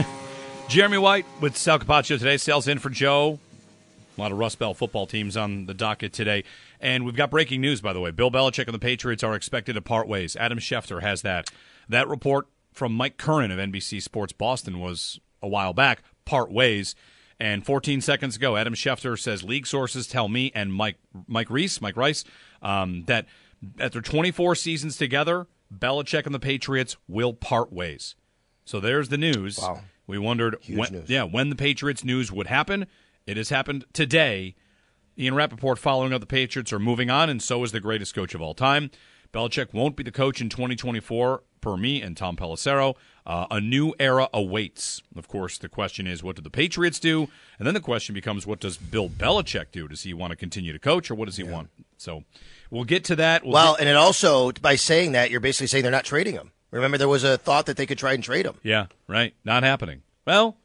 Jeremy White with Sal Capaccio today. Sal's in for Joe. A lot of Rust Belt football teams on the docket today. And we've got breaking news, by the way. Bill Belichick and the Patriots are expected to part ways. Adam Schefter has that. That report from Mike Curran of NBC Sports Boston was a while back, part ways. And 14 seconds ago, Adam Schefter says league sources tell me and Mike Mike Reiss, Mike Rice, um, that after 24 seasons together, Belichick and the Patriots will part ways. So there's the news. Wow. We wondered Huge when, news. yeah, when the Patriots news would happen. It has happened today. Ian Rapoport following up the Patriots are moving on, and so is the greatest coach of all time. Belichick won't be the coach in 2024, per me and Tom Pelissero. Uh, a new era awaits. Of course, the question is, what do the Patriots do? And then the question becomes, what does Bill Belichick do? Does he want to continue to coach, or what does he want? So we'll get to that. We'll Well, get- and it also by saying that you're basically saying they're not trading him. Remember, there was a thought that they could try and trade him. Yeah, right. Not happening. Well,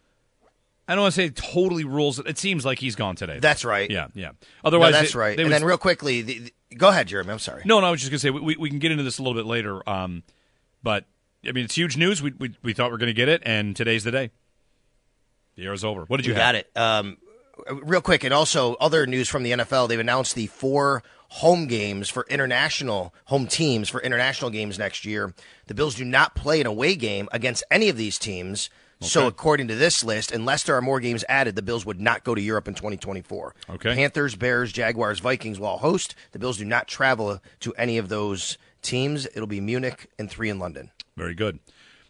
I don't want to say totally rules. It seems like he's gone today. That's right. Yeah, yeah. No, Otherwise, that's they- right. and would- then, real quickly, the, the- go ahead, Jeremy. I'm sorry. no, no. I was just gonna say we, we, can get into this a little bit later. Um, but I mean, it's huge news. We we, we thought we are going to get it, and today's the day. The year is over. What did you You got it. Um, real quick, and also other news from the NFL. They've announced the four home games for international home teams for international games next year. The Bills do not play an away game against any of these teams. So, according to this list, unless there are more games added, the Bills would not go to Europe in 2024. Okay. Panthers, Bears, Jaguars, Vikings will all host. The Bills do not travel to any of those teams. It'll be Munich and three in London. Very good.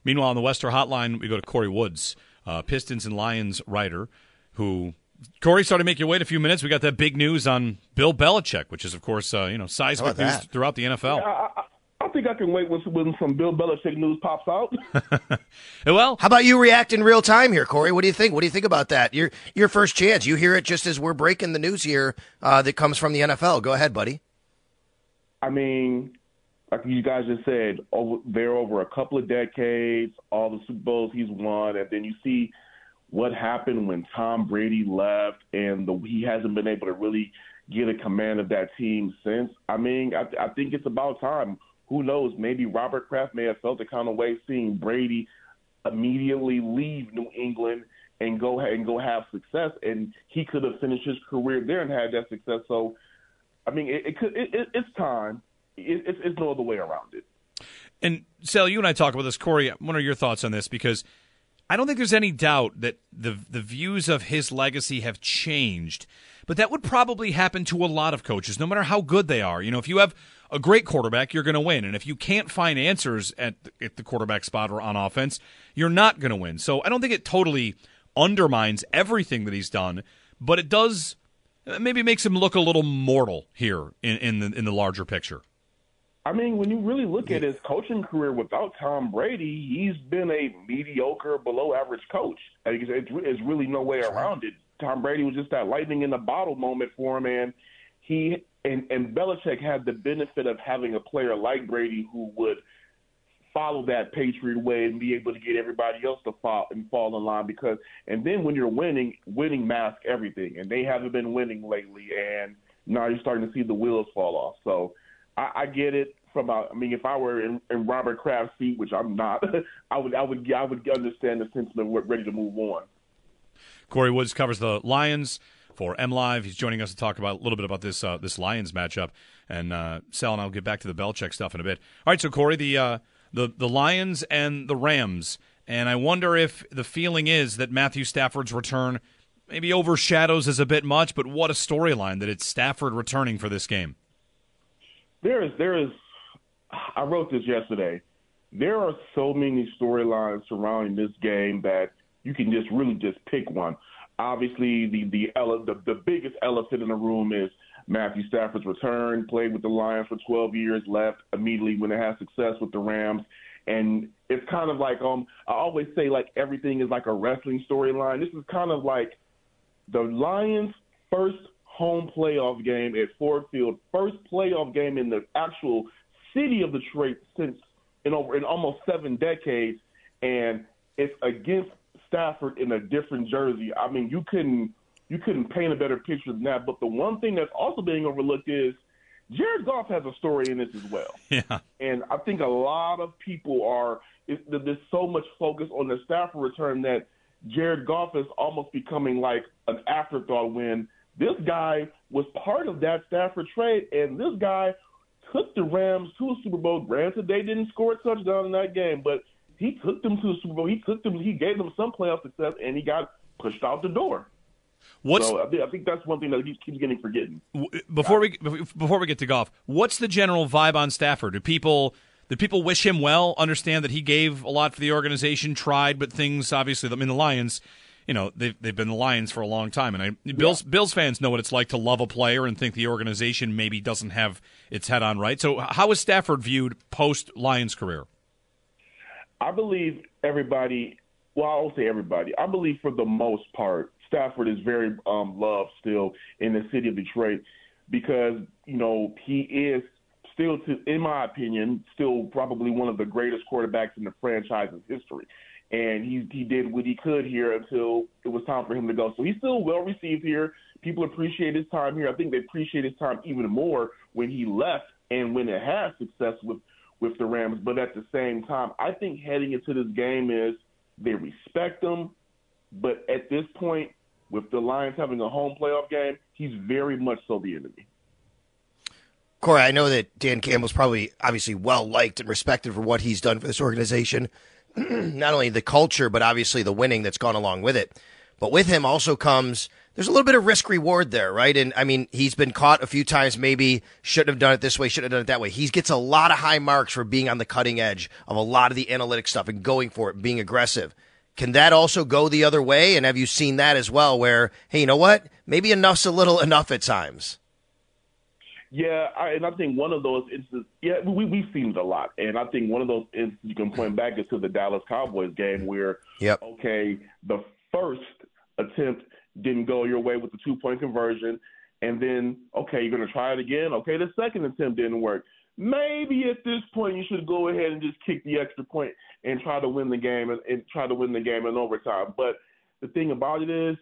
Meanwhile, on the West Herr Hotline, we go to Corey Woods, uh, Pistons and Lions writer, who Corey started to make your way in a few minutes. We got that big news on Bill Belichick, which is, of course, uh, you know, seismic news that? throughout the NFL. I, I, I think I can wait when, when some Bill Belichick news pops out. well, How about you react in real time here, Corey? What do you think? What do you think about that? Your your first chance. You hear it just as we're breaking the news here uh, that comes from the NFL. Go ahead, buddy. I mean, like you guys just said, over, they're over a couple of decades, all the Super Bowls he's won, and then you see what happened when Tom Brady left, and the, he hasn't been able to really get a command of that team since. I mean, I, I think it's about time. Who knows? Maybe Robert Kraft may have felt the kind of way seeing Brady immediately leave New England and go and go have success, and he could have finished his career there and had that success. So, I mean, it, it could. It, it, it's time. It, it's, it's no other way around it. And Sal, you and I talk about this. Corey, what are your thoughts on this? Because I don't think there's any doubt that the the views of his legacy have changed. But that would probably happen to a lot of coaches, no matter how good they are. You know, if you have a great quarterback, you're going to win, and if you can't find answers at at the quarterback spot or on offense, you're not going to win. So I don't think it totally undermines everything that he's done, but it does uh, maybe makes him look a little mortal here in in the in the larger picture. I mean, when you really look at his coaching career without Tom Brady, he's been a mediocre, below average coach. I it's, it's really no way around it. Tom Brady was just that lightning in the bottle moment for him, and he and and Belichick had the benefit of having a player like Brady who would follow that Patriot way and be able to get everybody else to fall and fall in line because and then when you're winning, winning masks everything, and they haven't been winning lately, and now you're starting to see the wheels fall off. So I, I get it from a, I mean, if I were in, in Robert Kraft's seat, which I'm not, I would I would I would understand the sentiment. We're ready to move on. Corey Woods covers the Lions for MLive. He's joining us to talk about a little bit about this uh, this Lions matchup. And uh, Sal and I'll get back to the Belichick stuff in a bit. All right, so Corey, the uh, the the Lions and the Rams, and I wonder if the feeling is that Matthew Stafford's return maybe overshadows as a bit much, but what a storyline that it's Stafford returning for this game. There is there is I wrote this yesterday. There are so many storylines surrounding this game that you can just really just pick one. Obviously, the the ele- the, the biggest elephant in the room is Matthew Stafford's return. Played with the Lions for 12 years, left immediately when they had success with the Rams. And it's kind of like um I always say like everything is like a wrestling storyline. This is kind of like the Lions' first home playoff game at Ford Field, first playoff game in the actual city of Detroit since in over in almost seven decades, and it's against Stafford in a different jersey. I mean, you couldn't you couldn't paint a better picture than that. But the one thing that's also being overlooked is Jared Goff has a story in this as well. Yeah, and I think a lot of people are there's so much focus on the Stafford return that Jared Goff is almost becoming like an afterthought when this guy was part of that Stafford trade, and this guy took the Rams to a Super Bowl. Granted, they didn't score a touchdown in that game, but he took them to a Super Bowl. He took them. He gave them some playoff success, and he got pushed out the door. What's, so I think that's one thing that he keeps getting forgotten. Before we before we get to Goff, what's the general vibe on Stafford? Do people do people wish him well? Understand that he gave a lot for the organization, tried, but things obviously. I mean, the Lions, you know, they've they've been the Lions for a long time, and I, Bills yeah. Bills fans know what it's like to love a player and think the organization maybe doesn't have its head on right. So, how is Stafford viewed post Lions career? I believe everybody. Well, I won't say everybody. I believe for the most part, Stafford is very um, loved still in the city of Detroit because you know he is still, to, in my opinion, still probably one of the greatest quarterbacks in the franchise's history. And he he did what he could here until it was time for him to go. So he's still well received here. People appreciate his time here. I think they appreciate his time even more when he left and when it had success with with the Rams. But at the same time, I think heading into this game is they respect him. But at this point, with the Lions having a home playoff game, he's very much so the enemy. Corey, I know that Dan Campbell's probably obviously well liked and respected for what he's done for this organization. Not only the culture, but obviously the winning that's gone along with it. But with him also comes there's a little bit of risk reward there, right? And I mean, he's been caught a few times, maybe shouldn't have done it this way, shouldn't have done it that way. He gets a lot of high marks for being on the cutting edge of a lot of the analytic stuff and going for it, being aggressive. Can that also go the other way? And have you seen that as well, where, hey, you know what? Maybe enough's a little enough at times. Yeah, I, and I think one of those instances, yeah, we we've seen it a lot, and I think one of those instances you can point back is to the Dallas Cowboys game where, yep. okay, the first attempt didn't go your way with the two point conversion, and then okay, you're going to try it again. Okay, the second attempt didn't work. Maybe at this point you should go ahead and just kick the extra point and try to win the game and, and try to win the game in overtime. But the thing about it is,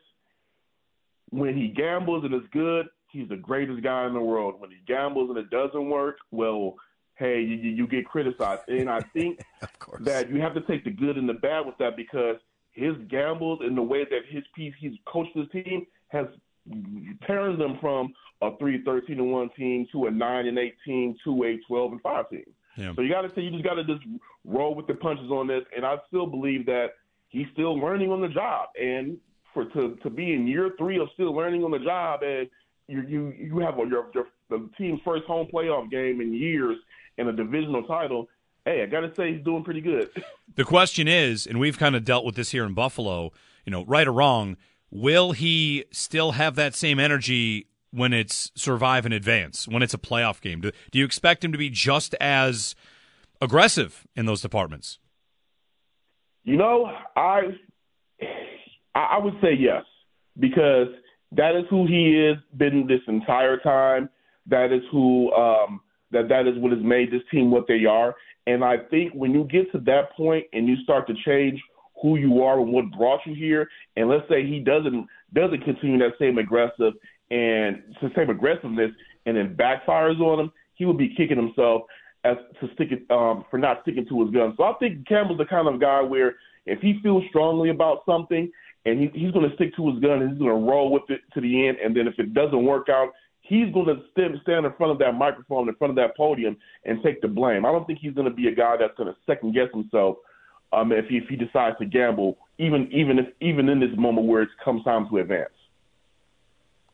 when he gambles and it's good, he's the greatest guy in the world. When he gambles and it doesn't work, well, hey, you, you get criticized. And I think that you have to take the good and the bad with that because his gambles and the way that his piece he's coached his team has turned them from a 3 13 and 1 team to a 9 and 8 team to a 12 and 5 team. Yeah. So you got to say you just got to just roll with the punches on this. And I still believe that he's still learning on the job. And for to to be in year three of still learning on the job and you you you have a, your, your the team's first home playoff game in years and a divisional title. Hey, I got to say he's doing pretty good. The question is, and we've kind of dealt with this here in Buffalo. You know, right or wrong, will he still have that same energy when it's survive and advance, when it's a playoff game? Do, do you expect him to be just as aggressive in those departments? You know, I I would say yes because that is who he is been this entire time. That is who um, that that is what has made this team what they are. And I think when you get to that point and you start to change who you are and what brought you here, and let's say he doesn't doesn't continue that same aggressive and the same aggressiveness, and then backfires on him, he would be kicking himself. as to stick it um, for not sticking to his guns. So I think Campbell's the kind of guy where if he feels strongly about something and he, he's going to stick to his gun and he's going to roll with it to the end, and then if it doesn't work out, he's going to stand, stand in front of that microphone, in front of that podium, and take the blame. I don't think he's going to be a guy that's going to second guess himself um, if he if he decides to gamble, even even if even in this moment where it comes time to advance.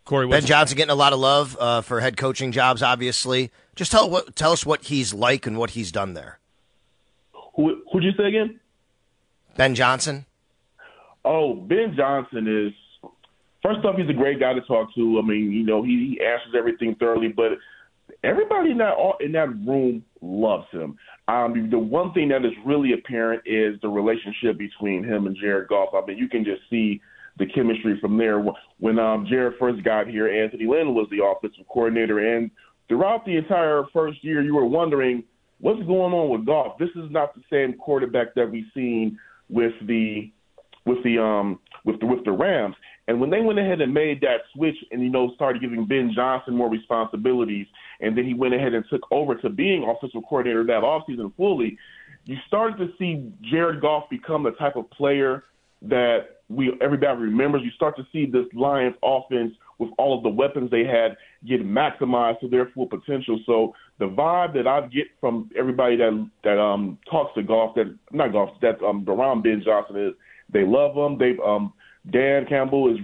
Corey, Ben Johnson getting a lot of love uh, for head coaching jobs. Obviously, just tell what tell us what he's like and what he's done there. Who who'd you say again? Ben Johnson. Oh, Ben Johnson is first off, he's a great guy to talk to. I mean, you know, he, he answers everything thoroughly, but everybody in that in that room loves him. Um, the one thing that is really apparent is the relationship between him and Jared Goff. I mean, you can just see the chemistry from there. When um, Jared first got here, Anthony Lynn was the offensive coordinator, and throughout the entire first year, you were wondering what's going on with Goff. This is not the same quarterback that we've seen with the with the um with the with the Rams. And when they went ahead and made that switch and you know started giving Ben Johnson more responsibilities, and then he went ahead and took over to being offensive coordinator that offseason fully, you started to see Jared Goff become the type of player that we everybody remembers. You start to see this Lions offense with all of the weapons they had get maximized to their full potential. So the vibe that I get from everybody that that um talks to Goff, that not Goff, that um around Ben Johnson is they love him. They um Dan Campbell is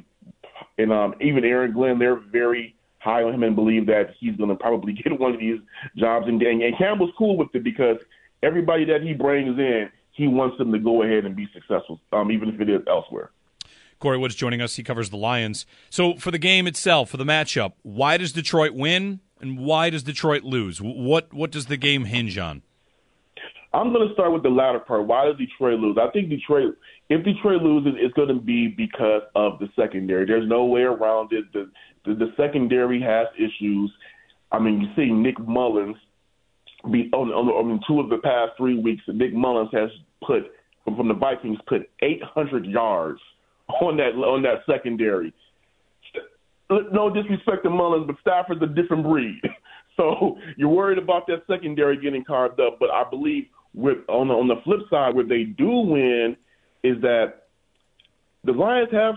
and um even Aaron Glenn, they're very high on him and believe that he's going to probably get one of these jobs. And, and Campbell's cool with it because everybody that he brings in, he wants them to go ahead and be successful, um, even if it is elsewhere. Corey Woods joining us. He covers the Lions. So, for the game itself, for the matchup, why does Detroit win and why does Detroit lose? What what does the game hinge on? I'm going to start with the latter part. Why does Detroit lose? I think Detroit, if Detroit loses, it's going to be because of the secondary. There's no way around it. The the, the secondary has issues. I mean, you see Nick Mullens be on, on, on two of the past three weeks. Nick Mullens has put from, from the Vikings put 800 yards on that on that secondary. No disrespect to Mullens, but Stafford's a different breed. So you're worried about that secondary getting carved up. But I believe with on the, on the flip side, where they do win, is that the Lions have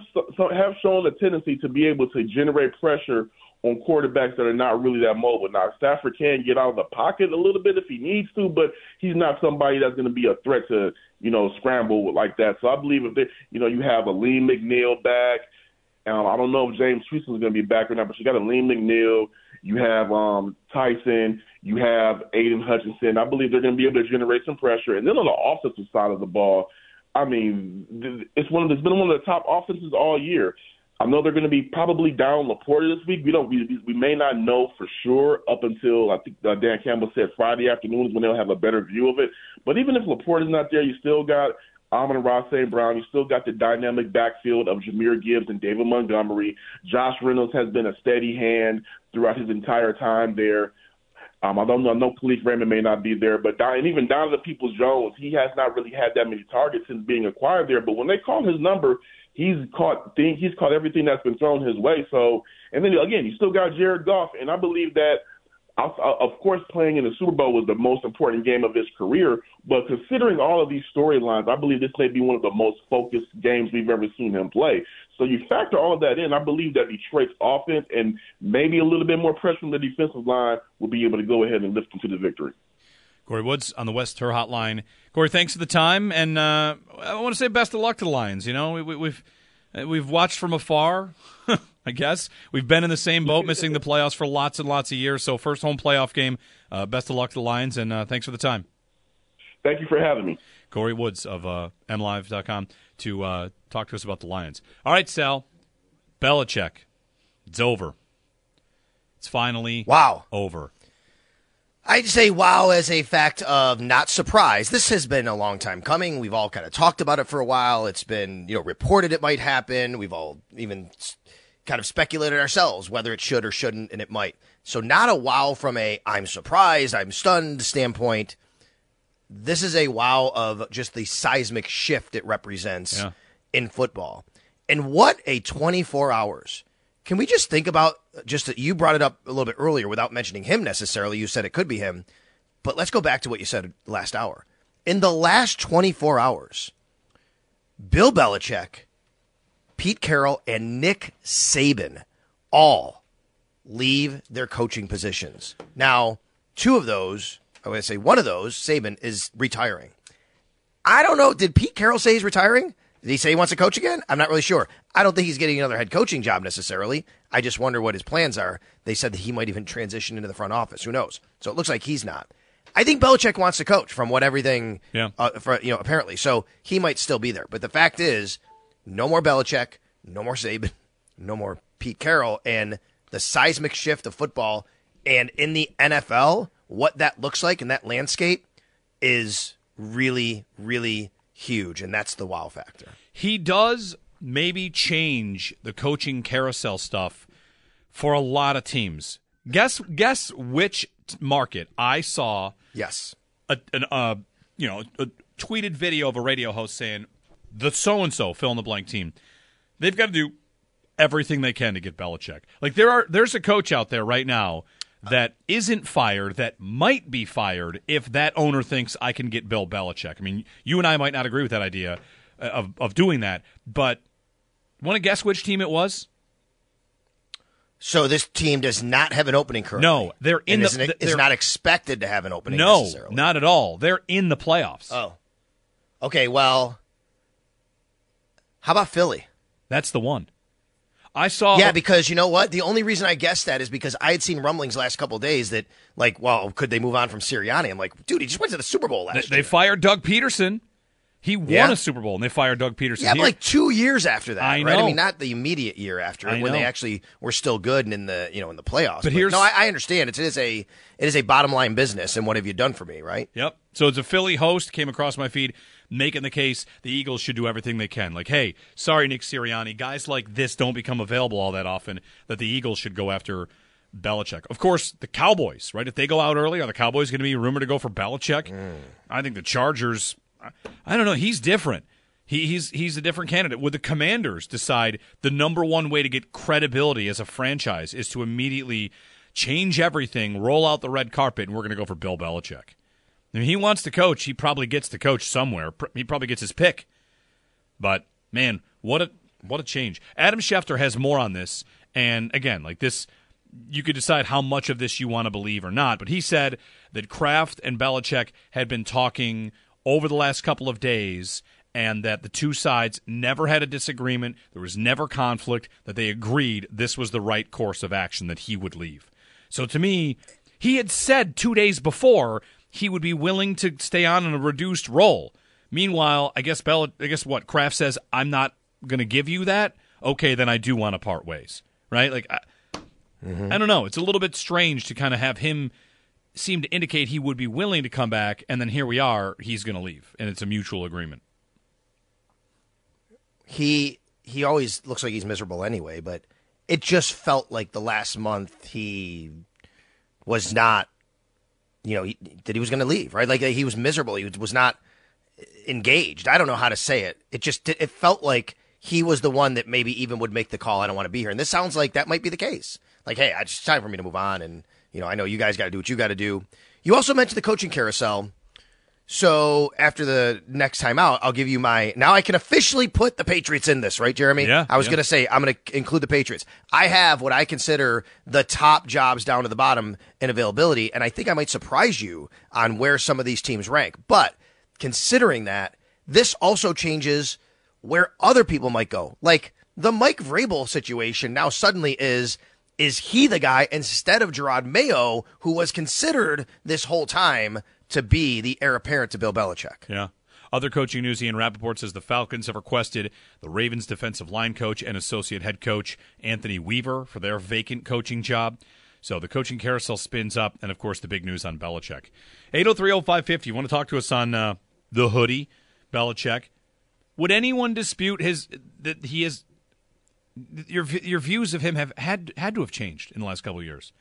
have shown a tendency to be able to generate pressure on quarterbacks that are not really that mobile. Now Stafford can get out of the pocket a little bit if he needs to, but he's not somebody that's going to be a threat to you know scramble like that. So I believe if they, you know, you have Alim McNeill back. Um, I don't know if James is going to be back or not, but you got Alim McNeill. You have um, Tyson. You have Aidan Hutchinson. I believe they're going to be able to generate some pressure. And then on the offensive side of the ball, I mean, it's one of it's been one of the top offenses all year. I know they're going to be probably down LaPorta this week. We don't we, we may not know for sure up until I think uh, Dan Campbell said Friday afternoon is when they'll have a better view of it. But even if LaPorta's not there, you still got Amon-Ra St. Brown. You still got the dynamic backfield of Jahmyr Gibbs and David Montgomery. Josh Reynolds has been a steady hand throughout his entire time there. Um, I don't know. I know Kalif Raymond may not be there, but Don, and even Donovan Peoples Jones, he has not really had that many targets since being acquired there. But when they call his number, he's caught thing, he's caught everything that's been thrown his way. So, and then again, you still got Jared Goff, and I believe that of course, playing in the Super Bowl was the most important game of his career. But considering all of these storylines, I believe this may be one of the most focused games we've ever seen him play. So you factor all of that in, I believe that Detroit's offense and maybe a little bit more pressure from the defensive line will be able to go ahead and lift them to the victory. Corey Woods on the West Herr Hotline. Corey, thanks for the time, and uh, I want to say best of luck to the Lions. You know, we, we, we've we've watched from afar. I guess. We've been in the same boat, missing the playoffs for lots and lots of years. So, first home playoff game. Uh, best of luck to the Lions, and uh, thanks for the time. Thank you for having me. Corey Woods of uh, MLive.com to uh, talk to us about the Lions. All right, Sal. Belichick. It's over. It's finally wow over. I'd say wow as a fact of not surprise. This has been a long time coming. We've all kind of talked about it for a while. It's been, you know, reported it might happen. We've all even kind of speculated ourselves whether it should or shouldn't, and it might. So, not a wow from a I'm surprised, I'm stunned standpoint. This is a wow of just the seismic shift it represents yeah. in football. And what a 24 hours. Can we just think about just that you brought it up a little bit earlier without mentioning him necessarily? You said it could be him. But let's go back to what you said last hour. In the last 24 hours, Bill Belichick, Pete Carroll, and Nick Saban all leave their coaching positions. Now, two of those, I would say one of those, Saban, is retiring. I don't know. Did Pete Carroll say he's retiring? Did he say he wants to coach again? I'm not really sure. I don't think he's getting another head coaching job necessarily. I just wonder what his plans are. They said that he might even transition into the front office. Who knows? So it looks like he's not. I think Belichick wants to coach from what everything, Yeah. uh, for, you know, apparently. So he might still be there. But the fact is, no more Belichick, no more Saban, no more Pete Carroll, and the seismic shift of football and in the NFL, what that looks like in that landscape is really, really huge, and that's the wow factor. He does maybe change the coaching carousel stuff for a lot of teams. Guess guess which market I saw Yes. a, an, uh, you know, a tweeted video of a radio host saying the so and so fill in the blank team. They've got to do everything they can to get Belichick. Like there are there's a coach out there right now that isn't fired that might be fired if that owner thinks I can get Bill Belichick. I mean, you and I might not agree with that idea uh, of of doing that, but want to guess which team it was? So this team does not have an opening currently. No, they're in and the- they're- it's not expected to have an opening. No, not at all. They're in the playoffs. Oh, okay. Well, how about Philly? That's the one. I saw Yeah, because you know what? The only reason I guessed that is because I had seen rumblings last couple days that, like, well, could they move on from Sirianni? I'm like, dude, he just went to the Super Bowl They, last they year. fired Doug Pederson. He won Yeah. a Super Bowl, and they fired Doug Pederson. yeah, but like two years after that, I right? I mean, not the immediate year after I when they actually were still good and in the you know in the playoffs. But here's- no, I, I understand. It is a it is a bottom line business, and what have you done for me, right? Yep. So it's a Philly host came across my feed making the case the Eagles should do everything they can. Like, hey, sorry, Nick Sirianni, guys like this don't become available all that often. That the Eagles should go after Belichick. Of course, the Cowboys, right? If they go out early, are the Cowboys going to be rumored to go for Belichick? Mm. I think the Chargers. I- I don't know. He's different. He, he's he's a different candidate. Would the Commanders decide the number one way to get credibility as a franchise is to immediately change everything, roll out the red carpet, and we're going to go for Bill Belichick? I mean, he wants to coach. He probably gets to coach somewhere. He probably gets his pick. But man, what a what a change. Adam Schefter has more on this, and again, like this, you could decide how much of this you want to believe or not. But he said that Kraft and Belichick had been talking over the last couple of days, and that the two sides never had a disagreement. There was never conflict. That they agreed this was the right course of action. That he would leave. So to me, he had said two days before he would be willing to stay on in a reduced role. Meanwhile, I guess Bell, I guess what Kraft says, I'm not going to give you that. Okay, then I do want to part ways, right? Like, I, mm-hmm. I don't know. It's a little bit strange to kind of have him seem to indicate he would be willing to come back, and then here we are, he's going to leave, and it's a mutual agreement. he he always looks like he's miserable anyway, but it just felt like the last month he was not, you know, he, that he was going to leave, right? Like he was miserable. He was not engaged. I don't know how to say it. It just it felt like he was the one that maybe even would make the call. I don't want to be here, and this sounds like that might be the case. Like, hey, it's time for me to move on, and you know, I know you guys got to do what you got to do. You also mentioned the coaching carousel. So after the next time out, I'll give you my. Now I can officially put the Patriots in this, right, Jeremy? Yeah, I was yeah. going to say I'm going to include the Patriots. I have what I consider the top jobs down to the bottom in availability, and I think I might surprise you on where some of these teams rank. But considering that, this also changes where other people might go. Like the Mike Vrabel situation now suddenly is is he the guy instead of Jerod Mayo, who was considered this whole time to be the heir apparent to Bill Belichick? Yeah. Other coaching news Ian Rapoport says the Falcons have requested the Ravens defensive line coach and associate head coach Anthony Weaver for their vacant coaching job. So the coaching carousel spins up, and of course, the big news on Belichick. 803 0550. You want to talk to us on uh, the hoodie, Belichick? Would anyone dispute his that he is your your views of him have had had to have changed in the last couple of years?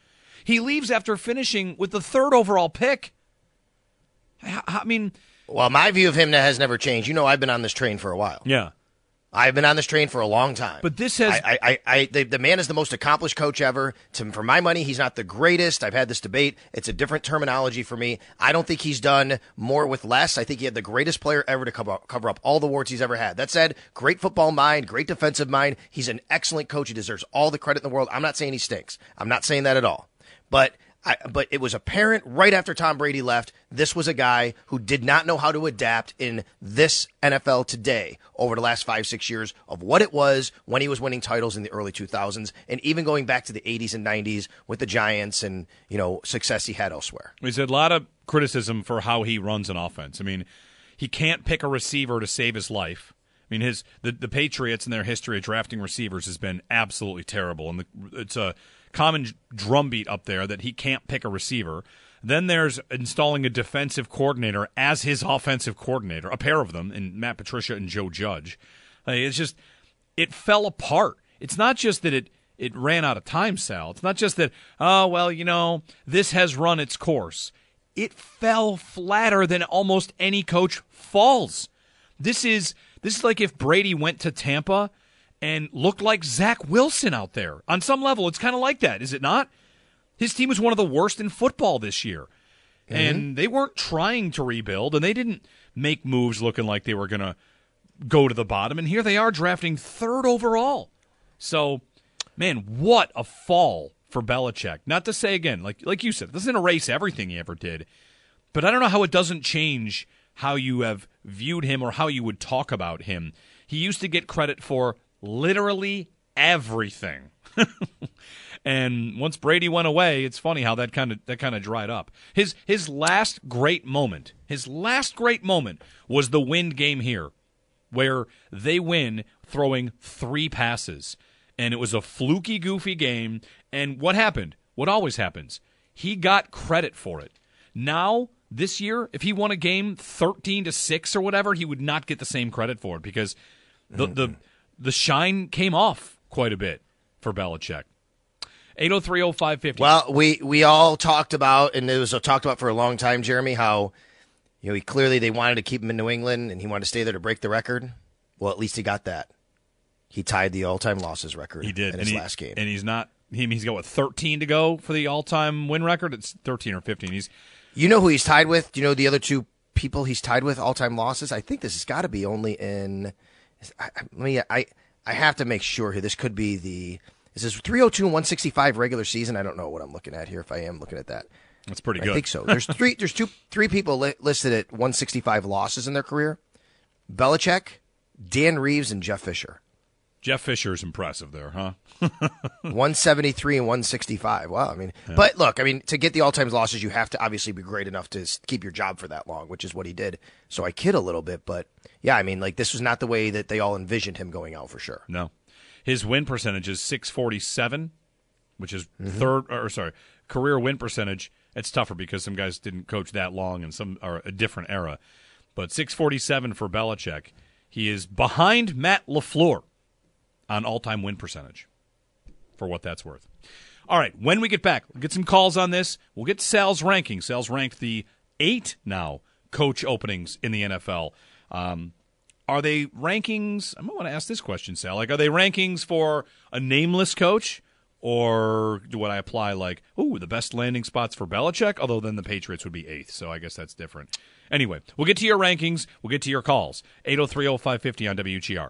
He leaves after finishing with the third overall pick. I, I mean, Well, my view of him has never changed. You know, I've been on this train for a while. yeah. I've been on this train for a long time. But this has I, I, I the, the man is the most accomplished coach ever. To, for my money, he's not the greatest. I've had this debate. It's a different terminology for me. I don't think he's done more with less. I think he had the greatest player ever to cover, cover up all the warts he's ever had. That said, great football mind, great defensive mind. He's an excellent coach. He deserves all the credit in the world. I'm not saying he stinks. I'm not saying that at all. But I, but it was apparent right after Tom Brady left, this was a guy who did not know how to adapt in this NFL today over the last five, six years of what it was when he was winning titles in the early 2000s and even going back to the 80s and 90s with the Giants and, you know, success he had elsewhere. Had a lot of criticism for how he runs an offense. I mean, he can't pick a receiver to save his life. I mean, his the, the Patriots and their history of drafting receivers has been absolutely terrible, and the, it's a common drumbeat up there that he can't pick a receiver. Then there's installing a defensive coordinator as his offensive coordinator, a pair of them, in Matt Patricia and Joe Judge. it's just it fell apart. It's not just that it it ran out of time, Sal. It's not just that oh well, you know this has run its course. It fell flatter than almost any coach falls. This is this is like if Brady went to Tampa and looked like Zach Wilson out there. On some level, it's kind of like that, is it not? His team was one of the worst in football this year. Mm-hmm. And they weren't trying to rebuild, and they didn't make moves looking like they were going to go to the bottom. And here they are drafting third overall. So, man, what a fall for Belichick. Not to say again, like like you said, it doesn't erase everything he ever did, but I don't know how it doesn't change how you have viewed him or how you would talk about him. He used to get credit for literally everything. and once Brady went away, it's funny how that kind of that kind of dried up. His his last great moment, his last great moment was the wind game here, where they win throwing three passes. And it was a fluky, goofy game. And what happened? What always happens? He got credit for it. Now, this year, if he won a game 13 to 6 or whatever, he would not get the same credit for it because the, the mm-hmm. The shine came off quite a bit for Belichick. 8030550. Well, we we all talked about and it was talked about for a long time, Jeremy, how you know, he clearly they wanted to keep him in New England and he wanted to stay there to break the record. Well, at least he got that. He tied the all-time losses record. He did in his he, last game, and he's not. He, he's got what 13 to go for the all-time win record. It's 13 or 15. He's. You know who he's tied with? Do you know the other two people he's tied with all-time losses? I think this has got to be only in I, I mean, I I have to make sure here. This could be the this is this 302 and 165 regular season. I don't know what I'm looking at here. If I am looking at that, that's pretty I good. I think so. There's three. There's two. Three people li- listed at 165 losses in their career: Belichick, Dan Reeves, and Jeff Fisher. Jeff Fisher's impressive there, huh? 173 and 165. Wow. I mean, yeah. but look, I mean, to get the all time losses, you have to obviously be great enough to keep your job for that long, which is what he did. So I kid a little bit, but yeah, I mean, like this was not the way that they all envisioned him going out for sure. No. His win percentage is 647, which is mm-hmm. third, or sorry, career win percentage. It's tougher because some guys didn't coach that long and some are a different era. But 647 for Belichick. He is behind Matt LaFleur on all time win percentage, for what that's worth. All right, when we get back, we'll get some calls on this. We'll get Sal's ranking. Sal's ranked the eight now coach openings in the NFL. Um, are they rankings? I might want to ask this question, Sal. Like, are they rankings for a nameless coach? Or do what I apply like, ooh, the best landing spots for Belichick? Although then the Patriots would be eighth, so I guess that's different. Anyway, we'll get to your rankings. We'll get to your calls. 803 0550 on WGR.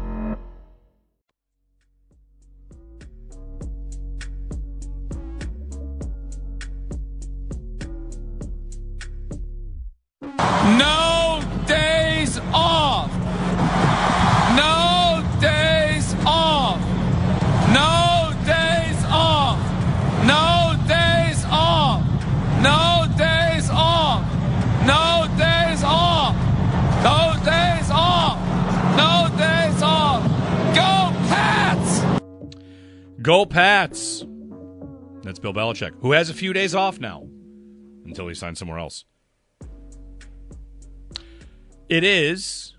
No days off. No days off. No days off. No days off. No days off. No days off. No days off. No days off. Go Pats! Go Pats. That's Bill Belichick, who has a few days off now until he signs somewhere else. It is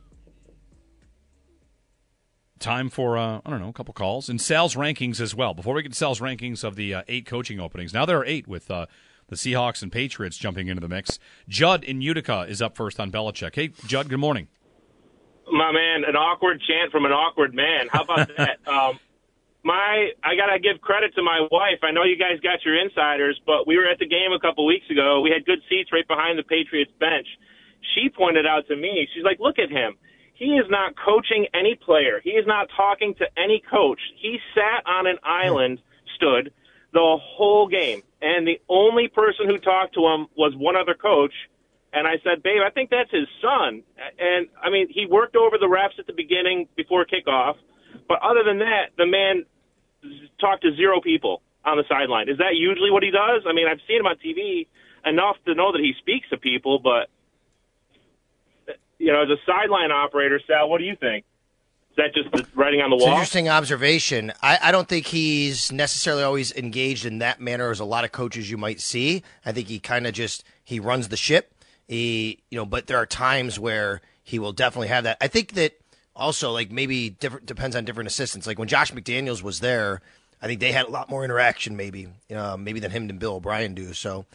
time for uh, I don't know a couple calls and sales rankings as well. Before we get to sales rankings of the uh, eight coaching openings, now there are eight with uh, the Seahawks and Patriots jumping into the mix. Judd in Utica is up first on Belichick. Hey, Judd, good morning. My man, an awkward chant from an awkward man. How about that? um, my, I gotta give credit to my wife. I know you guys got your insiders, but we were at the game a couple weeks ago. We had good seats right behind the Patriots bench she pointed out to me, she's like, look at him. He is not coaching any player. He is not talking to any coach. He sat on an island, stood the whole game, and the only person who talked to him was one other coach. And I said, babe, I think that's his son. And I mean, he worked over the refs at the beginning before kickoff, but other than that, the man talked to zero people on the sideline. Is that usually what he does? I mean, I've seen him on TV enough to know that he speaks to people, but you know, as a sideline operator, Sal, what do you think? Is that just the writing on the It's wall? an interesting observation. I, I don't think he's necessarily always engaged in that manner as a lot of coaches you might see. I think he kind of just he runs the ship. He you know, but there are times where he will definitely have that. I think that also like maybe different depends on different assistants. Like when Josh McDaniels was there, I think they had a lot more interaction maybe, uh, maybe than him and Bill O'Brien do. So,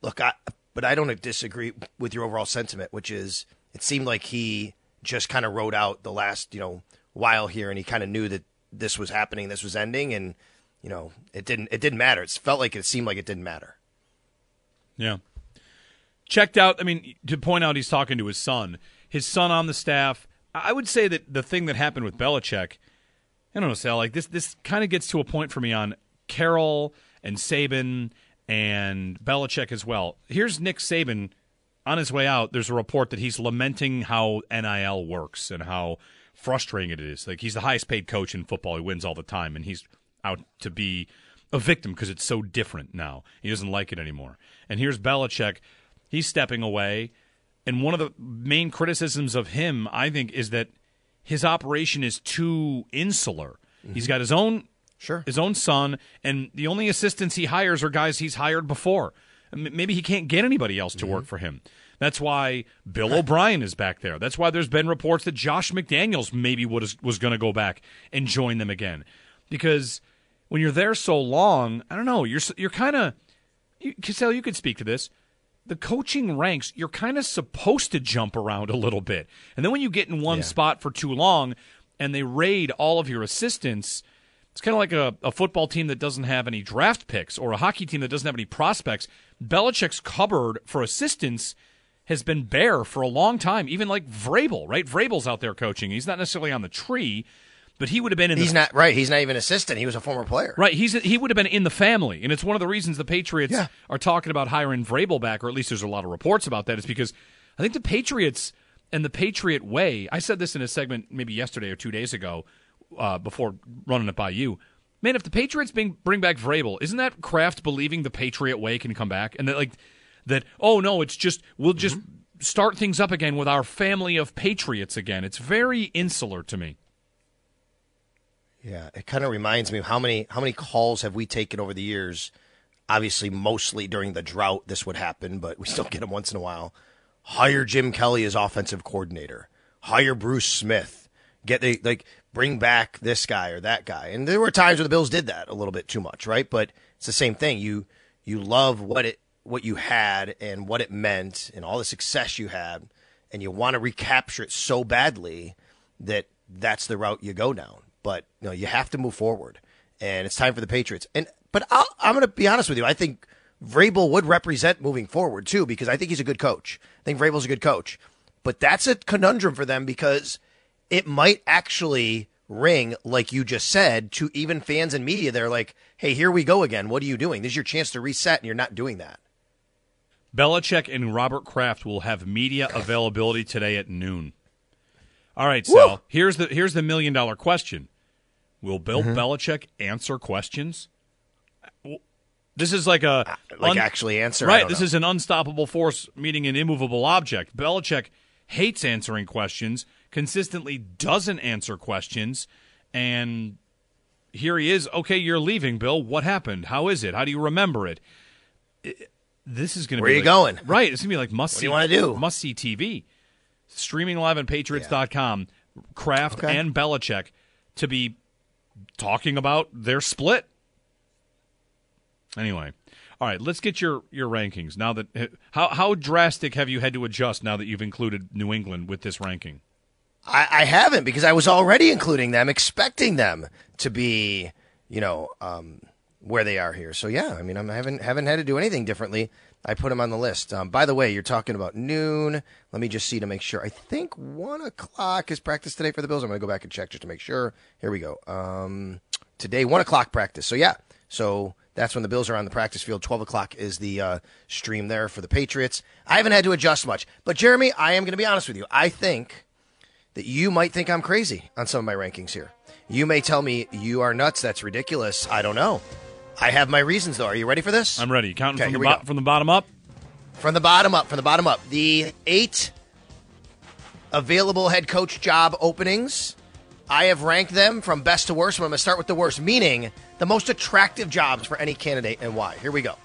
look, I but I don't disagree with your overall sentiment, which is it seemed like he just kind of wrote out the last you know while here, and he kind of knew that this was happening, this was ending, and you know it didn't it didn't matter. It felt like it seemed like it didn't matter. Yeah. Checked out. I mean, to point out, he's talking to his son. His son on the staff. I would say that the thing that happened with Belichick, I don't know, Sal. Like this, this kind of gets to a point for me on Carroll and Saban and Belichick as well. Here's Nick Saban on his way out. There's a report that he's lamenting how NIL works and how frustrating it is. Like he's the highest paid coach in football. He wins all the time, and he's out to be a victim because it's so different now. He doesn't like it anymore. And here's Belichick. He's stepping away. And one of the main criticisms of him, I think, is that his operation is too insular. Mm-hmm. He's got his own sure his own son, and the only assistants he hires are guys he's hired before. Maybe he can't get anybody else to mm-hmm. work for him. That's why Bill O'Brien is back there. That's why there's been reports that Josh McDaniels maybe was was going to go back and join them again, because when you're there so long, I don't know. You're you're kind of, Cassell, you could speak to this the coaching ranks, you're kind of supposed to jump around a little bit. And then when you get in one yeah. spot for too long and they raid all of your assistants, it's kind of like a, a, football team that doesn't have any draft picks or a hockey team that doesn't have any prospects. Belichick's cupboard for assistants has been bare for a long time, even like Vrabel, right? Vrabel's out there coaching. He's not necessarily on the tree, but he would have been in. He's the, not right. He's not even assistant. He was a former player. Right. He's he would have been in the family, and it's one of the reasons the Patriots yeah. are talking about hiring Vrabel back, or at least there's a lot of reports about that. Is because I think the Patriots and the Patriot way. I said this in a segment maybe yesterday or two days ago, uh, before running it by you. Man, if the Patriots bring bring back Vrabel, isn't that Kraft believing the Patriot way can come back, and that like that? Oh no, it's just we'll just mm-hmm. start things up again with our family of Patriots again. It's very insular to me. Yeah, it kind of reminds me of how many how many calls have we taken over the years. Obviously, mostly during the drought, this would happen, but we still get them once in a while. Hire Jim Kelly as offensive coordinator. hire Bruce Smith, get the like bring back this guy or that guy. And there were times where the Bills did that a little bit too much, right? But it's the same thing. You you love what it what you had and what it meant and all the success you had, and you want to recapture it so badly that that's the route you go down. But you know you have to move forward, and it's time for the Patriots. And but I'll, I'm going to be honest with you. I think Vrabel would represent moving forward too because I think he's a good coach. I think Vrabel's a good coach, but that's a conundrum for them because it might actually ring, like you just said, to even fans and media. They're like, hey, here we go again. What are you doing? This is your chance to reset, and you're not doing that. Belichick and Robert Kraft will have media availability today at noon. All right, Sal. Woo! Here's the here's the million dollar question: Will Bill mm-hmm. Belichick answer questions? This is like a like un- actually answer right. This know. is an unstoppable force meeting an immovable object. Belichick hates answering questions consistently doesn't answer questions, and here he is. Okay, you're leaving, Bill. What happened? How is it? How do you remember it? it this is going to be. Where you like, going? Right. It's going to be like must what see. do you want to do? Must see TV. Streaming live on Patriots.com. Yeah. Kraft okay. and Belichick to be talking about their split. Anyway, all right, let's get your, your rankings now that how how drastic have you had to adjust now that you've included New England with this ranking? I, I haven't because I was already including them, expecting them to be, you know, um, where they are here. So yeah, I mean, I haven't haven't had to do anything differently. I put them on the list. Um, by the way, you're talking about noon. Let me just see to make sure. I think one o'clock is practice today for the Bills. I'm going to go back and check just to make sure. Here we go. Um, today, one o'clock practice. So yeah, so that's when the Bills are on the practice field. 12 o'clock is the uh, stream there for the Patriots. I haven't had to adjust much. But, Jeremy, I am going to be honest with you. I think that you might think I'm crazy on some of my rankings here. You may tell me you are nuts. That's ridiculous. I don't know. I have my reasons, though. Are you ready for this? I'm ready. Counting okay, from, the bo- from the bottom up? From the bottom up. From the bottom up. The eight available head coach job openings. I have ranked them from best to worst. I'm going to start with the worst, meaning the most attractive jobs for any candidate and why. Here we go.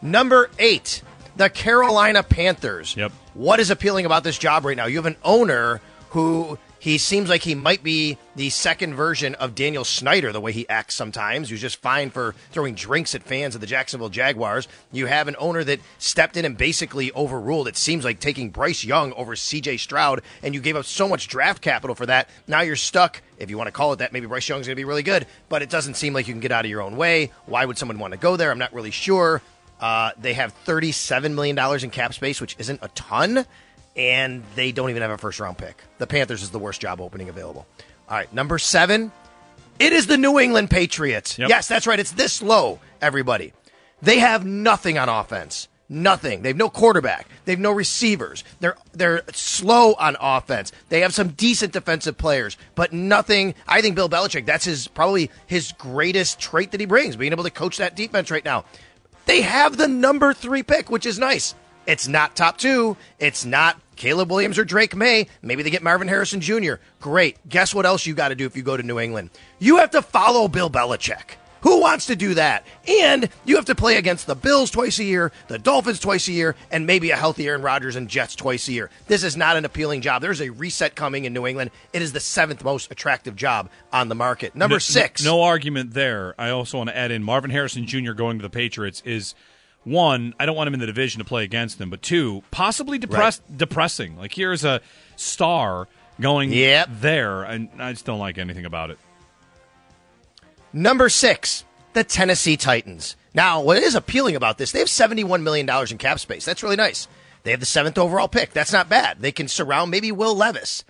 Number eight, the Carolina Panthers. Yep. What is appealing about this job right now? You have an owner who he seems like he might be the second version of Daniel Snyder, the way he acts sometimes. He's just fine for throwing drinks at fans of the Jacksonville Jaguars. You have an owner that stepped in and basically overruled. It seems like taking Bryce Young over CJ Stroud, and you gave up so much draft capital for that. Now you're stuck. If you want to call it that, maybe Bryce Young's going to be really good, but it doesn't seem like you can get out of your own way. Why would someone want to go there? I'm not really sure. Uh, they have $37 million in cap space, which isn't a ton and they don't even have a first round pick. The Panthers is the worst job opening available. All right, number seven, it is the New England Patriots. Yep. Yes, that's right. It's this low, everybody. They have nothing on offense. Nothing. They have no quarterback. They have no receivers. They're they're slow on offense. They have some decent defensive players, but nothing. I think Bill Belichick. That's his probably his greatest trait that he brings, being able to coach that defense right now. They have the number three pick, which is nice. It's not top two. It's not Caleb Williams or Drake Maye. Maybe they get Marvin Harrison Jr. Great. Guess what else you got to do if you go to New England? You have to follow Bill Belichick. Who wants to do that? And you have to play against the Bills twice a year, the Dolphins twice a year, and maybe a healthy Aaron Rodgers and Jets twice a year. This is not an appealing job. There's a reset coming in New England. It is the seventh most attractive job on the market. Number no, six. No, no argument there. I also want to add in Marvin Harrison Jr. going to the Patriots is – one, I don't want him in the division to play against them, but two, possibly depressed, right. depressing. Like here's a star going yep. there, and I just don't like anything about it. Number six, the Tennessee Titans. Now, what is appealing about this? They have $71 million in cap space. That's really nice. They have the seventh overall pick. That's not bad. They can surround maybe Will Levis.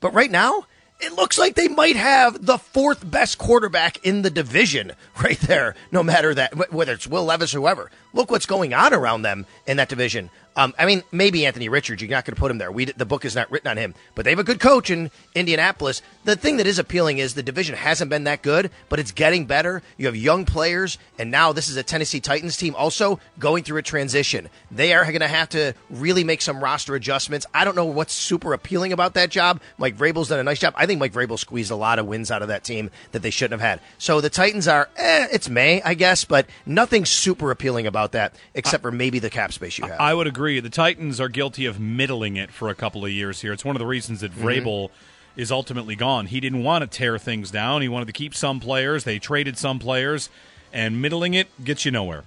But right now, it looks like they might have the fourth best quarterback in the division right there, no matter that, whether it's Will Levis or whoever. Look what's going on around them in that division. Um, I mean, maybe Anthony Richards. You're not going to put him there. We, the book is not written on him, but they have a good coach in Indianapolis. The thing that is appealing is the division hasn't been that good, but it's getting better. You have young players, and now this is a Tennessee Titans team also going through a transition. They are going to have to really make some roster adjustments. I don't know what's super appealing about that job. Mike Vrabel's done a nice job. I think Mike Vrabel squeezed a lot of wins out of that team that they shouldn't have had. So the Titans are, eh, it's May, I guess, but nothing super appealing about that except for maybe the cap space you have. I would agree agree. The Titans are guilty of middling it for a couple of years here. It's one of the reasons that Mm-hmm. Vrabel is ultimately gone. He didn't want to tear things down. He wanted to keep some players. They traded some players, and middling it gets you nowhere.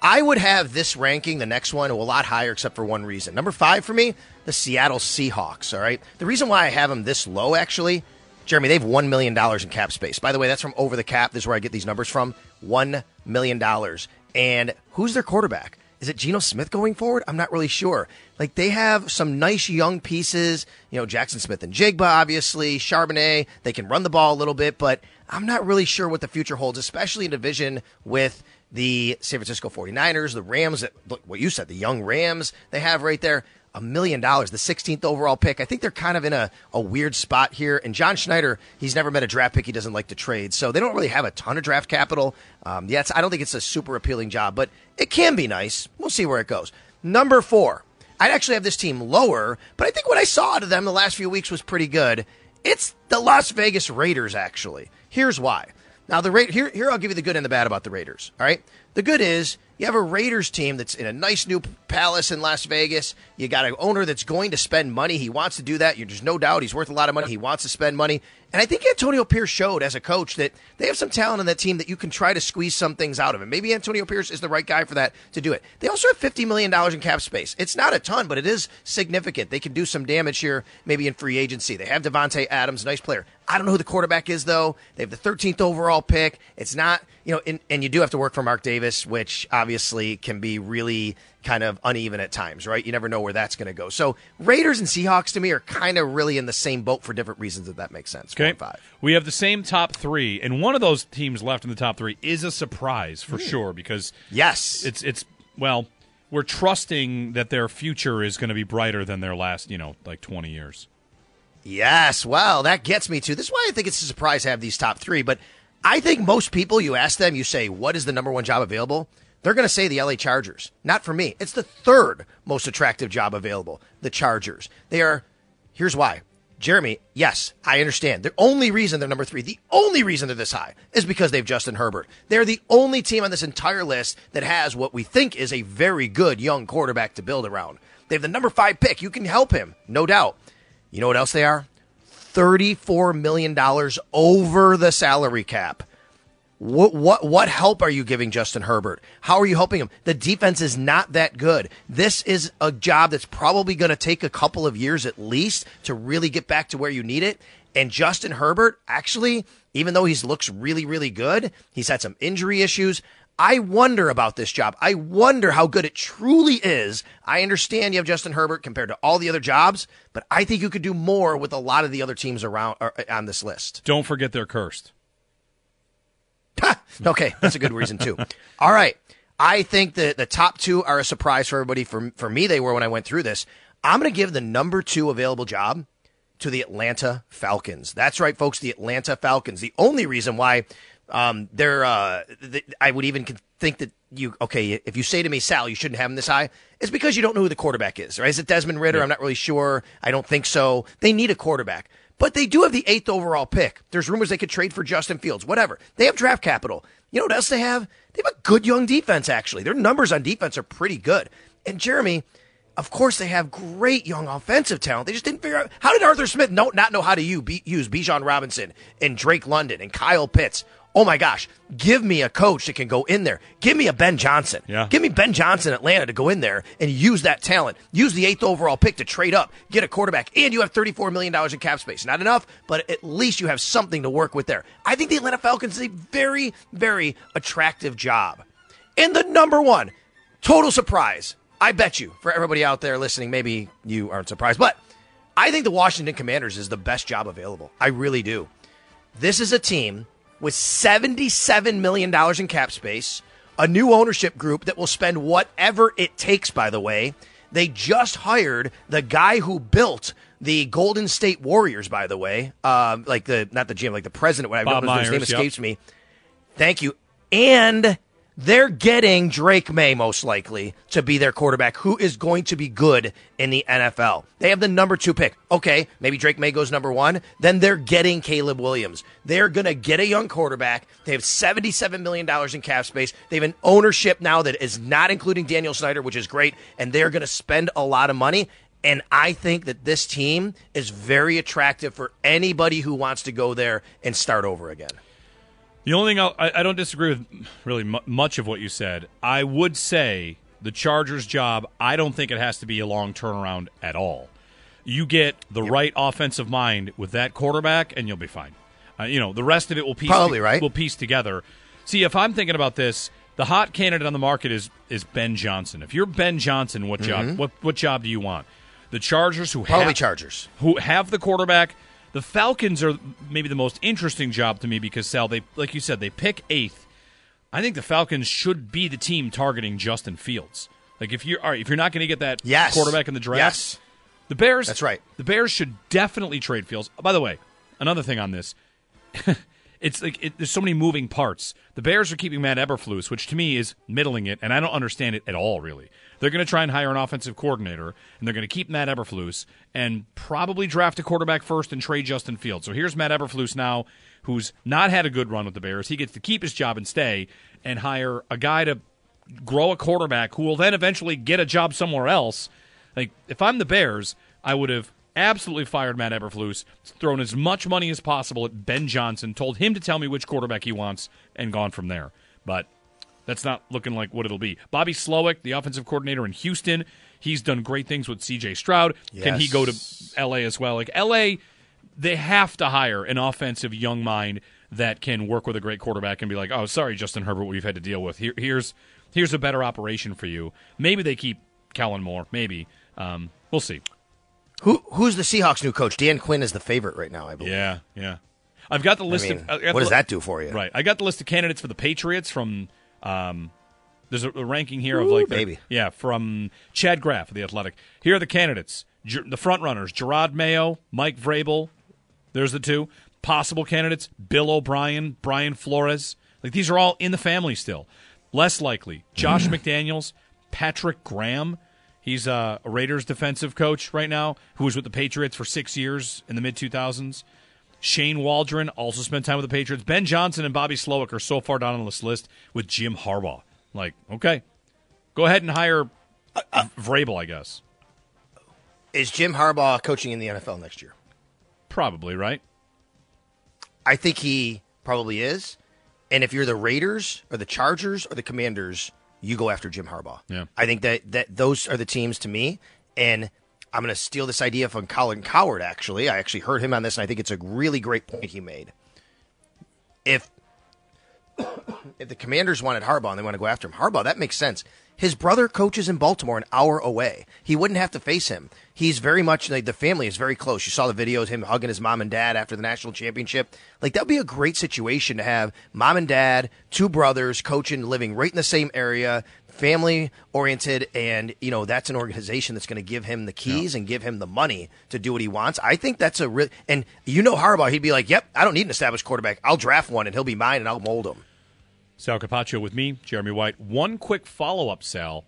I would have this ranking, the next one, a lot higher, except for one reason. Number five for me, the Seattle Seahawks. All right. The reason why I have them this low, actually, Jeremy, they have $1 million in cap space. By the way, that's from over the cap. This is where I get these numbers from $1 million. And who's their quarterback? Is it Geno Smith going forward? I'm not really sure. Like they have some nice young pieces, you know, Jaxon Smith-Njigba, obviously, Charbonnet. They can run the ball a little bit, but I'm not really sure what the future holds, especially in division with the San Francisco 49ers, the Rams, that, look, what you said, the young Rams they have right there. A million dollars, the 16th overall pick. I think they're kind of in a, a weird spot here. And John Schneider, he's never met a draft pick he doesn't like to trade. So they don't really have a ton of draft capital. Um, I don't think it's a super appealing job, but it can be nice. We'll see where it goes. Number four, I'd actually have this team lower, but I think what I saw out of them the last few weeks was pretty good. It's the Las Vegas Raiders, actually. Here's why. Now, the Ra- here, here I'll give you the good and the bad about the Raiders. All right, the good is you have a Raiders team that's in a nice new palace in Las Vegas. You got an owner that's going to spend money. He wants to do that. There's no doubt he's worth a lot of money. He wants to spend money. And I think Antonio Pierce showed as a coach that they have some talent on that team that you can try to squeeze some things out of. And maybe Antonio Pierce is the right guy for that to do it. They also have $50 million in cap space. It's not a ton, but it is significant. They can do some damage here, maybe in free agency. They have Davante Adams, nice player. I don't know who the quarterback is, though. They have the 13th overall pick. It's not, you know, and, and you do have to work for Mark Davis, which obviously can be really kind of uneven at times, right? You never know where that's going to go. So Raiders and Seahawks to me are kind of really in the same boat for different reasons, if that makes sense. Okay. Five. We have the same top three, and one of those teams left in the top three is a surprise for hmm. sure because yes, it's it's well, we're trusting that their future is going to be brighter than their last, you know, like twenty years. Yes, well, that gets me to this. is why I think it's a surprise to have these top three. But I think most people, you ask them, you say, "What is the number one job available?" They're going to say the LA Chargers. Not for me. It's the third most attractive job available. The Chargers. They are. Here's why. Jeremy, yes, I understand. The only reason they're number three, the only reason they're this high, is because they have Justin Herbert. They're the only team on this entire list that has what we think is a very good young quarterback to build around. They have the number five pick. You can help him, no doubt. You know what else they are? $34 million over the salary cap. What what what help are you giving Justin Herbert? How are you helping him? The defense is not that good. This is a job that's probably going to take a couple of years at least to really get back to where you need it. And Justin Herbert, actually, even though he looks really really good, he's had some injury issues. I wonder about this job. I wonder how good it truly is. I understand you have Justin Herbert compared to all the other jobs, but I think you could do more with a lot of the other teams around or, on this list. Don't forget they're cursed. okay, that's a good reason too. All right. I think that the top two are a surprise for everybody. For, for me, they were when I went through this. I'm going to give the number two available job to the Atlanta Falcons. That's right, folks. The Atlanta Falcons. The only reason why um, they're, uh, th- I would even think that you, okay, if you say to me, Sal, you shouldn't have him this high, it's because you don't know who the quarterback is, right? Is it Desmond Ridder? Yeah. I'm not really sure. I don't think so. They need a quarterback. But they do have the eighth overall pick. There's rumors they could trade for Justin Fields, whatever. They have draft capital. You know what else they have? They have a good young defense, actually. Their numbers on defense are pretty good. And Jeremy, of course, they have great young offensive talent. They just didn't figure out how did Arthur Smith not know how to use, use Bijan Robinson and Drake London and Kyle Pitts. Oh my gosh, give me a coach that can go in there. Give me a Ben Johnson. Yeah. Give me Ben Johnson Atlanta to go in there and use that talent. Use the eighth overall pick to trade up, get a quarterback, and you have $34 million in cap space. Not enough, but at least you have something to work with there. I think the Atlanta Falcons is a very, very attractive job. And the number one, total surprise. I bet you, for everybody out there listening, maybe you aren't surprised, but I think the Washington Commanders is the best job available. I really do. This is a team with $77 million in cap space, a new ownership group that will spend whatever it takes, by the way. They just hired the guy who built the Golden State Warriors, by the way. Um, like the, not the GM, like the president, what I Bob don't his name Myers, yep. escapes me. Thank you. And they're getting Drake Maye most likely to be their quarterback, who is going to be good in the NFL. They have the number two pick. Okay, maybe Drake Maye goes number one. Then they're getting Caleb Williams. They're going to get a young quarterback. They have $77 million in cap space. They have an ownership now that is not including Daniel Snyder, which is great. And they're going to spend a lot of money. And I think that this team is very attractive for anybody who wants to go there and start over again. The only thing I'll, I, I don't disagree with really mu- much of what you said. I would say the Chargers' job. I don't think it has to be a long turnaround at all. You get the right offensive mind with that quarterback, and you'll be fine. Uh, you know the rest of it will piece Probably right. will piece together. See, if I'm thinking about this, the hot candidate on the market is is Ben Johnson. If you're Ben Johnson, what job Mhm. what what job do you want? The Chargers who Probably have, Chargers. who have the quarterback. The Falcons are maybe the most interesting job to me because Sal, they like you said, they pick eighth. I think the Falcons should be the team targeting Justin Fields. Like if you're all right, if you're not going to get that Yes. quarterback in the draft, Yes. the Bears. That's right. The Bears should definitely trade Fields. By the way, another thing on this, it's like it, there's so many moving parts. The Bears are keeping Matt Eberflus, which to me is middling it, and I don't understand it at all. Really, they're going to try and hire an offensive coordinator, and they're going to keep Matt Eberflus and probably draft a quarterback first and trade Justin Fields. So here's Matt Eberflus now, who's not had a good run with the Bears. He gets to keep his job and stay, and hire a guy to grow a quarterback who will then eventually get a job somewhere else. Like if I'm the Bears, I would have absolutely fired Matt Eberflus, thrown as much money as possible at Ben Johnson, told him to tell me which quarterback he wants, and gone from there. But that's not looking like what it'll be. Bobby Slowik, the offensive coordinator in Houston, he's done great things with C.J. Stroud. Can he go to L.A. as well? Like L.A., they have to hire an offensive young mind that can work with a great quarterback and be like, "Oh, sorry, Justin Herbert, we've had to deal with. Here, here's here's a better operation for you." Maybe they keep Kellen Moore. Maybe um, we'll see. Who who's the Seahawks' new coach? Dan Quinn is the favorite right now, I believe. Yeah, yeah. I've got the list mean, of. I got what the does that do for you? Right. I got the list of candidates for the Patriots from. Um, there's a, a ranking here of Ooh, like the- baby. yeah from Chad Graff of the Athletic. Here are the candidates. Ger- the front runners: Jerod Mayo, Mike Vrabel. There's the two possible candidates: Bill O'Brien, Brian Flores. Like these are all in the family still. Less likely: Josh McDaniels, Patrick Graham. He's a Raiders defensive coach right now, who was with the Patriots for six years in the mid 2000s. Shane Waldron also spent time with the Patriots. Ben Johnson and Bobby Slowik are so far down on this list with Jim Harbaugh. Like, okay, go ahead and hire Uh, Vrabel, I guess. Is Jim Harbaugh coaching in the NFL next year? Probably, right? I think he probably is. And if you're the Raiders or the Chargers or the Commanders, you go after Jim Harbaugh. Yeah. I think that, that those are the teams to me. And I'm going to steal this idea from Colin Cowherd, actually. I actually heard him on this, and I think it's a really great point he made. If if the Commanders wanted Harbaugh and they want to go after him, Harbaugh, that makes sense. His brother coaches in Baltimore an hour away. He wouldn't have to face him. He's very much like the family is very close. You saw the videos him hugging his mom and dad after the national championship. Like that would be a great situation to have mom and dad, two brothers coaching, living right in the same area, family oriented, and you know that's an organization that's going to give him the keys and give him the money to do what he wants. I think that's a real and you know Harbaugh, he'd be like, "Yep, I don't need an established quarterback. I'll draft one and he'll be mine and I'll mold him." Sal Capaccio with me, Jeremy White. One quick follow up, Sal,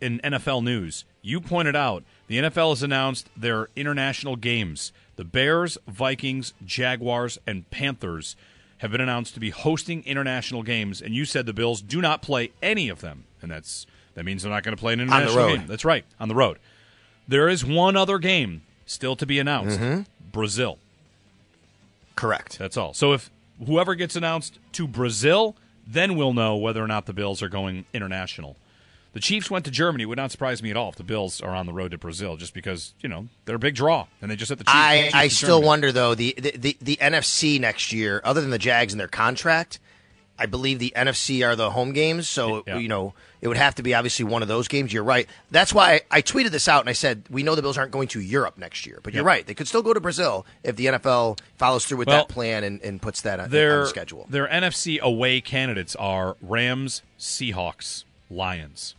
in NFL news. You pointed out the NFL has announced their international games. The Bears, Vikings, Jaguars, and Panthers have been announced to be hosting international games, and you said the Bills do not play any of them, and that's that means they're not going to play an international game. That's right, on the road. There is one other game still to be announced: Mhm. Brazil. Correct. That's all. So if whoever gets announced to Brazil, then we'll know whether or not the Bills are going international. The Chiefs went to Germany. It would not surprise me at all if the Bills are on the road to Brazil, just because you know they're a big draw, and they just hit the Chiefs. I, Chiefs I still Germany. wonder though the, the, the, the NFC next year, other than the Jags and their contract, I believe the NFC are the home games. So Yeah. you know it would have to be obviously one of those games. You're right. That's why I, tweeted this out and I said we know the Bills aren't going to Europe next year, but you're right. They could still go to Brazil if the NFL follows through with Well, that plan and, and puts that on, on Their the schedule. their NFC away candidates are Rams, Seahawks, Lions.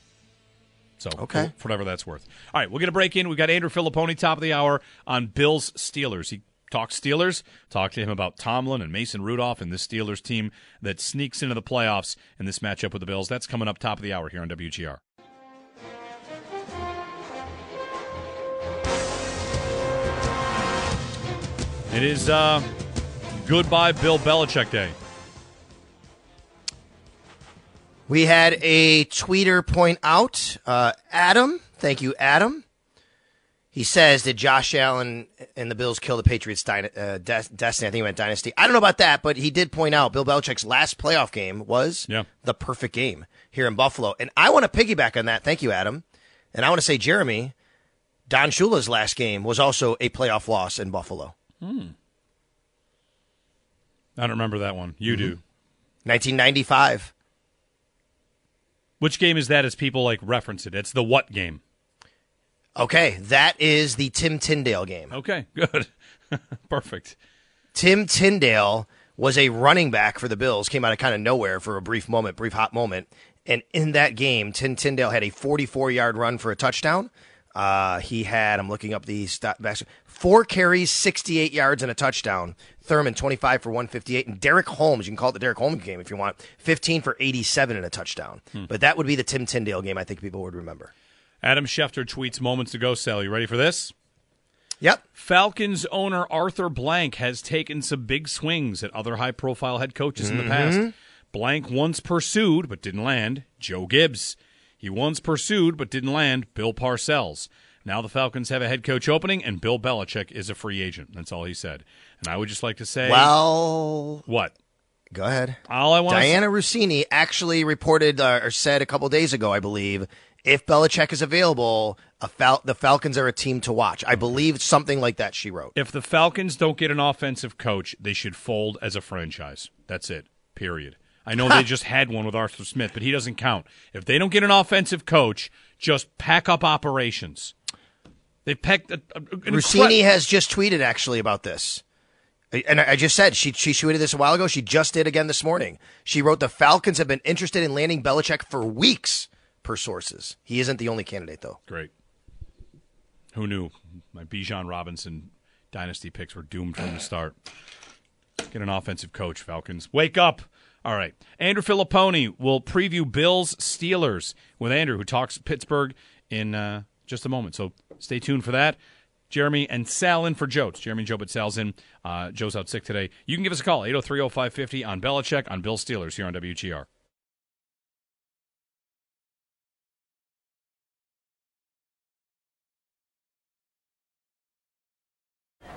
So Okay. for, whatever that's worth. All right, we're gonna break in. We've got Andrew Fillipponi top of the hour on Bills Steelers. He talk Steelers, talk to him about Tomlin and Mason Rudolph and this Steelers team that sneaks into the playoffs in this matchup with the Bills. That's coming up top of the hour here on WGR. It is uh, goodbye Bill Belichick Day. We had a tweeter point out, uh, Adam. Thank you, Adam. He says, "Did Josh Allen and the Bills kill the Patriots' dyna- uh, des- destiny?" I think he meant dynasty. I don't know about that, but he did point out Bill Belichick's last playoff game was Yeah. the perfect game here in Buffalo, and I want to piggyback on that. Thank you, Adam, and I want to say, Jeremy, Don Shula's last game was also a playoff loss in Buffalo, Hmm. I don't remember that one. You do. 1995. Which game is that as people like reference it? It's the what game? Okay, that is the Tim Tindale game. Okay, good. Perfect. Tim Tindale was a running back for the Bills, came out of kind of nowhere for a brief moment, brief hot moment. And in that game, Tim Tindale had a 44 yard run for a touchdown. Uh, he had, I'm looking up the stat, four carries, 68 yards, and a touchdown. Thurman, 25 for 158. And Darick Holmes, you can call it the Darick Holmes game if you want, 15 for 87 and a touchdown. Hmm. But that would be the Tim Tindale game I think people would remember. Adam Schefter tweets moments ago, Sal. You ready for this? Yep. Falcons owner Arthur Blank has taken some big swings at other high profile head coaches in the Mhm. past. Blank once pursued but didn't land Joe Gibbs. He once pursued but didn't land Bill Parcells. Now the Falcons have a head coach opening and Bill Belichick is a free agent. That's all he said. And I would just like to say Well, what? Go ahead. All I want Dianna Russini actually reported uh, or said a couple days ago, I believe, if Belichick is available, a Fal- the Falcons are a team to watch. I believe something like that she wrote. If the Falcons don't get an offensive coach, they should fold as a franchise. That's it. Period. I know they just had one with Arthur Smith, but he doesn't count. If they don't get an offensive coach, just pack up operations. They packed. A, a, an Russini incre- has just tweeted actually about this. And I I just said she she tweeted this a while ago. She just did again this morning. She wrote the Falcons have been interested in landing Belichick for weeks, per sources. He isn't the only candidate though. Great. Who knew? My Bijan Robinson dynasty picks were doomed from the start. Get an offensive coach, Falcons. Wake up. All right. Andrew Fillipponi will preview Bills Steelers with Andrew, who talks Pittsburgh in uh, just a moment. So stay tuned for that. Jeremy and Sal in for Joe. It's Jeremy and Joe, but Sal's in. Uh, Joe's out sick today. You can give us a call, 803 0550 on Belichick on Bill Steelers here on WGR.